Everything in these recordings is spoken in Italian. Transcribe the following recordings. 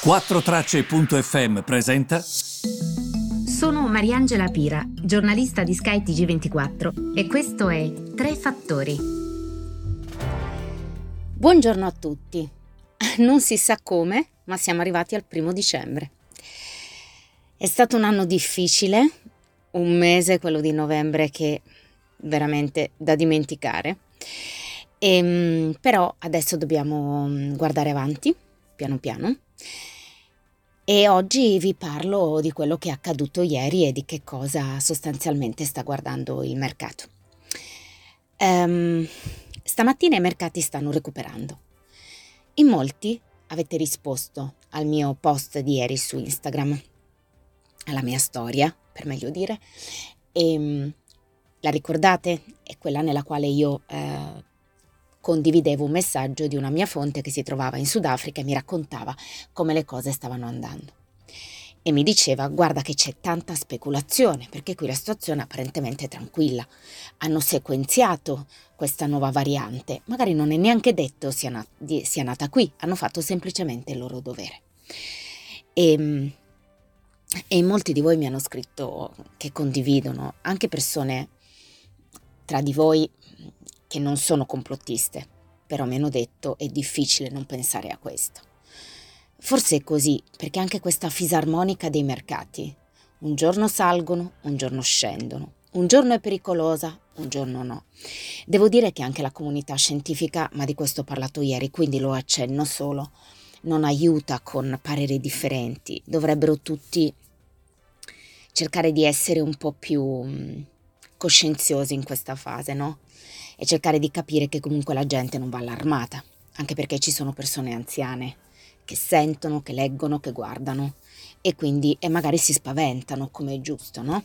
4Tracce.fm presenta. Sono Mariangela Pira, giornalista di Sky TG24 e questo è Tre Fattori. Buongiorno a tutti. Non si sa come, ma siamo arrivati al primo dicembre. È stato un anno difficile, un mese, quello di novembre, che veramente da dimenticare. E, ehm, però adesso dobbiamo mm, guardare avanti, piano piano. E oggi vi parlo di quello che è accaduto ieri e di che cosa sostanzialmente sta guardando il mercato. Um, stamattina i mercati stanno recuperando. In molti avete risposto al mio post di ieri su Instagram, alla mia storia, per meglio dire, e um, la ricordate? È quella nella quale io eh, condividevo un messaggio di una mia fonte che si trovava in Sudafrica e mi raccontava come le cose stavano andando. E mi diceva, guarda che c'è tanta speculazione, perché qui la situazione apparentemente è tranquilla. Hanno sequenziato questa nuova variante, magari non è neanche detto sia, nat- sia nata qui, hanno fatto semplicemente il loro dovere. E, ehm, e molti di voi mi hanno scritto che condividono, anche persone tra di voi che non sono complottiste, però mi hanno detto è difficile non pensare a questo. Forse è così, perché anche questa fisarmonica dei mercati, un giorno salgono, un giorno scendono, un giorno è pericolosa, un giorno no. Devo dire che anche la comunità scientifica, ma di questo ho parlato ieri, quindi lo accenno solo, non aiuta con pareri differenti. Dovrebbero tutti cercare di essere un po' più mm, coscienziosi in questa fase, no? E cercare di capire che comunque la gente non va allarmata, anche perché ci sono persone anziane che sentono, che leggono, che guardano e quindi e magari si spaventano, come è giusto, no?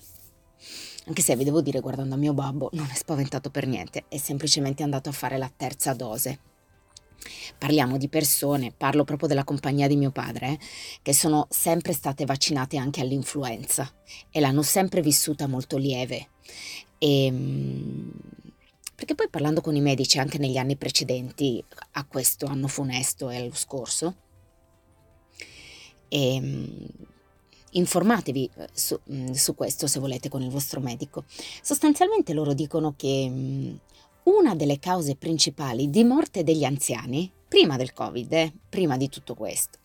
Anche se vi devo dire, guardando a mio babbo, non è spaventato per niente, è semplicemente andato a fare la terza dose. Parliamo di persone, parlo proprio della compagnia di mio padre, eh, che sono sempre state vaccinate anche all'influenza e l'hanno sempre vissuta molto lieve. E, ehm, perché poi parlando con i medici anche negli anni precedenti a questo anno funesto e allo scorso, e, ehm, informatevi eh, su, mm, su, questo se volete con il vostro medico. Sostanzialmente loro dicono che mm, una delle cause principali di morte degli anziani, prima del Covid, eh, prima di tutto questo,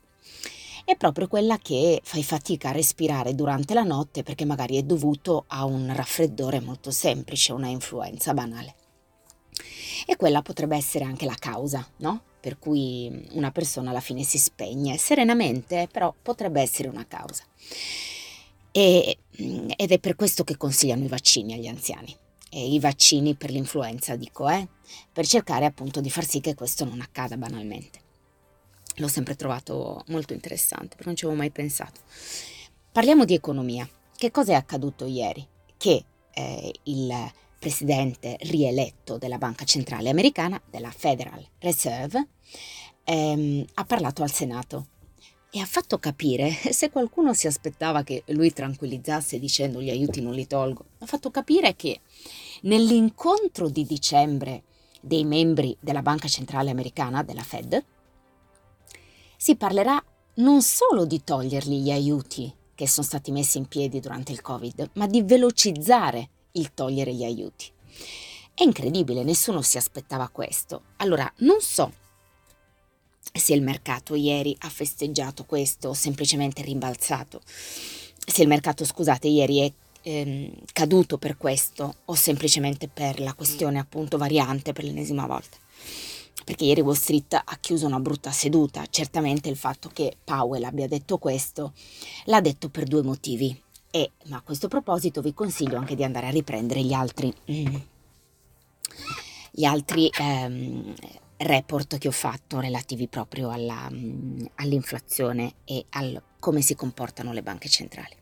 è proprio quella che fai fatica a respirare durante la notte perché magari è dovuto a un raffreddore molto semplice, una influenza banale. E quella potrebbe essere anche la causa, no? Per cui una persona alla fine si spegne serenamente, però potrebbe essere una causa. E, ed è per questo che consigliano i vaccini agli anziani. E I vaccini per l'influenza, dico, eh? Per cercare appunto di far sì che questo non accada banalmente. L'ho sempre trovato molto interessante, perché non ci avevo mai pensato. Parliamo di economia. Che cosa è accaduto ieri? Che eh, il presidente rieletto della Banca Centrale Americana, della Federal Reserve, ehm, ha parlato al Senato e ha fatto capire, se qualcuno si aspettava che lui tranquillizzasse dicendo gli aiuti non li tolgo, ha fatto capire che nell'incontro di dicembre dei membri della Banca Centrale Americana, della Fed, si parlerà non solo di togliergli gli aiuti che sono stati messi in piedi durante il Covid, ma di velocizzare il togliere gli aiuti. È incredibile, nessuno si aspettava questo. Allora, non so se il mercato ieri ha festeggiato questo o semplicemente rimbalzato. Se il mercato, scusate, ieri è ehm, caduto per questo o semplicemente per la questione appunto variante per l'ennesima volta. Perché ieri Wall Street ha chiuso una brutta seduta. Certamente il fatto che Powell abbia detto questo l'ha detto per due motivi. E, ma a questo proposito vi consiglio anche di andare a riprendere gli altri, mm, gli altri ehm, report che ho fatto relativi proprio alla, mm, all'inflazione e al come si comportano le banche centrali.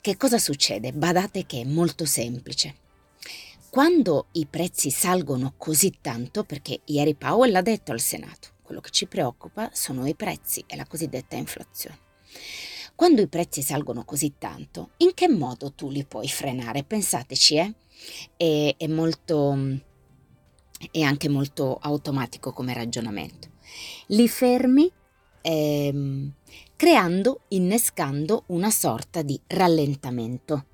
Che cosa succede? Badate che è molto semplice. Quando i prezzi salgono così tanto, perché ieri Powell l'ha detto al Senato, quello che ci preoccupa sono i prezzi e la cosiddetta inflazione. Quando i prezzi salgono così tanto, in che modo tu li puoi frenare? Pensateci, eh? È, è molto è anche molto automatico come ragionamento. Li fermi ehm, creando, innescando una sorta di rallentamento.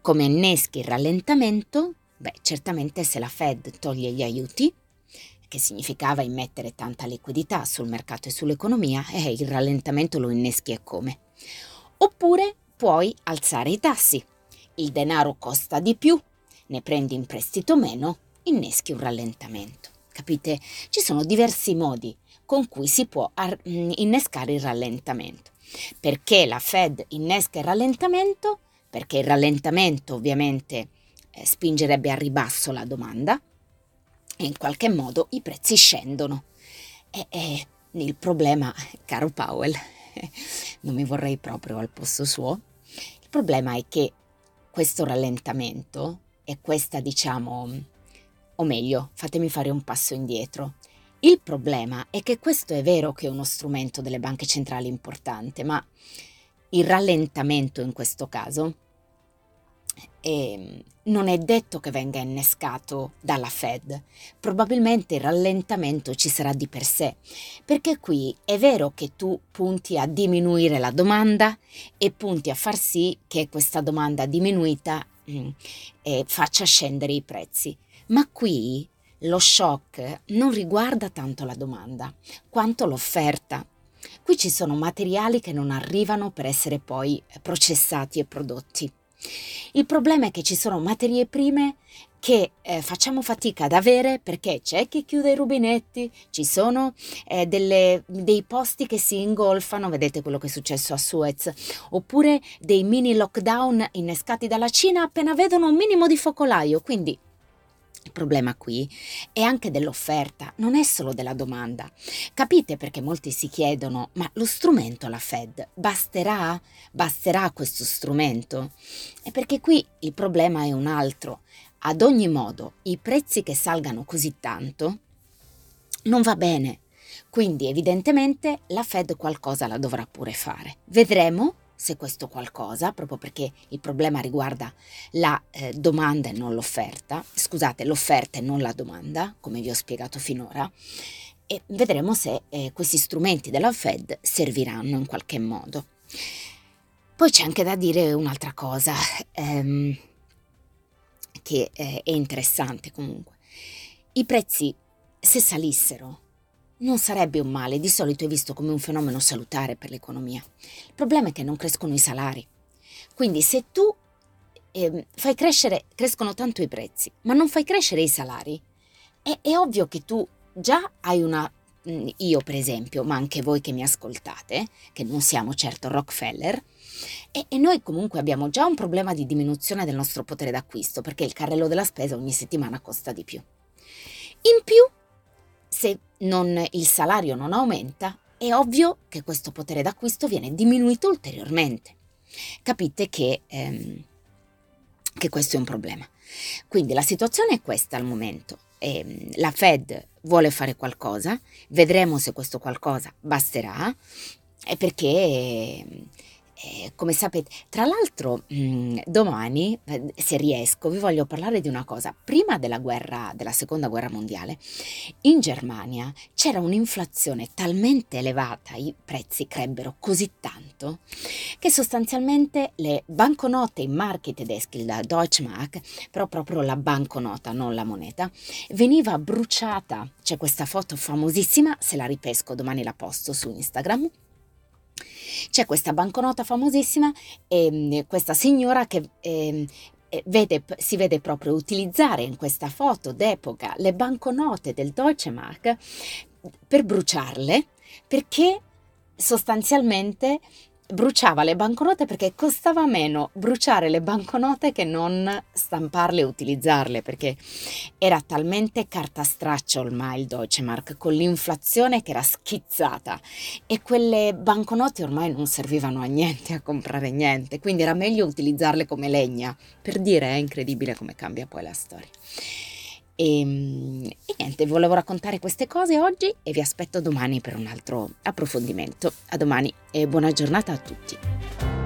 Come inneschi il rallentamento? Beh, certamente se la Fed toglie gli aiuti, che significava immettere tanta liquidità sul mercato e sull'economia, eh, il rallentamento lo inneschi e come. Oppure puoi alzare i tassi. Il denaro costa di più, ne prendi in prestito meno, inneschi un rallentamento. Capite? Ci sono diversi modi con cui si può mm, innescare il rallentamento. Perché la Fed innesca il rallentamento? Perché il rallentamento ovviamente eh, spingerebbe a ribasso la domanda e in qualche modo i prezzi scendono. E, e il problema, caro Powell, non mi vorrei proprio al posto suo, il problema è che questo rallentamento e questa diciamo, o meglio, fatemi fare un passo indietro, il problema è che questo è vero che è uno strumento delle banche centrali importante, ma il rallentamento in questo caso eh, non è detto che venga innescato dalla Fed. Probabilmente il rallentamento ci sarà di per sé, perché qui è vero che tu punti a diminuire la domanda e punti a far sì che questa domanda diminuita eh, faccia scendere i prezzi. Ma qui lo shock non riguarda tanto la domanda quanto l'offerta. Qui ci sono materiali che non arrivano per essere poi processati e prodotti. Il problema è che ci sono materie prime che eh, facciamo fatica ad avere perché c'è chi chiude i rubinetti, ci sono eh, delle, dei posti che si ingolfano, vedete quello che è successo a Suez, oppure dei mini lockdown innescati dalla Cina appena vedono un minimo di focolaio, quindi il problema qui è anche dell'offerta, non è solo della domanda. Capite perché molti si chiedono, ma lo strumento alla Fed basterà? Basterà questo strumento? E perché qui il problema è un altro. Ad ogni modo, i prezzi che salgano così tanto non va bene. Quindi evidentemente la Fed qualcosa la dovrà pure fare. Vedremo se questo qualcosa, proprio perché il problema riguarda la eh, domanda e non l'offerta, scusate, l'offerta e non la domanda, come vi ho spiegato finora, e vedremo se eh, questi strumenti della Fed serviranno in qualche modo. Poi c'è anche da dire un'altra cosa ehm, che eh, è interessante comunque. I prezzi, se salissero, non sarebbe un male, di solito è visto come un fenomeno salutare per l'economia. Il problema è che non crescono i salari. Quindi se tu eh, fai crescere, crescono tanto i prezzi, ma non fai crescere i salari, è, è ovvio che tu già hai una mm, io per esempio, ma anche voi che mi ascoltate, che non siamo certo Rockefeller, e, e, noi comunque abbiamo già un problema di diminuzione del nostro potere d'acquisto, perché il carrello della spesa ogni settimana costa di più. In più, se non, il salario non aumenta, è ovvio che questo potere d'acquisto viene diminuito ulteriormente. Capite che, ehm, che questo è un problema. Quindi la situazione è questa al momento. Eh, la Fed vuole fare qualcosa, vedremo se questo qualcosa basterà, perché eh, come sapete, tra l'altro mh, mm, domani, eh, se riesco, vi voglio parlare di una cosa. Prima della guerra, della seconda guerra mondiale, in Germania c'era un'inflazione talmente elevata, i prezzi crebbero così tanto, che sostanzialmente le banconote in marchi tedeschi, il Deutschmark, però proprio la banconota, non la moneta, veniva bruciata. C'è questa foto famosissima, se la ripesco domani la posto su Instagram c'è questa banconota famosissima e ehm, questa signora che eh, Vede, si vede proprio utilizzare in questa foto d'epoca le banconote del Deutsche Mark per bruciarle perché sostanzialmente bruciava le banconote perché costava meno bruciare le banconote che non stamparle e utilizzarle perché era talmente carta straccia ormai il Deutsche Mark con l'inflazione che era schizzata e quelle banconote ormai non servivano a niente, a comprare niente, quindi era meglio utilizzarle come legna. Per dire è incredibile come cambia poi la storia. E, ehm, e, niente, volevo raccontare queste cose oggi e vi aspetto domani per un altro approfondimento. A domani e buona giornata a tutti.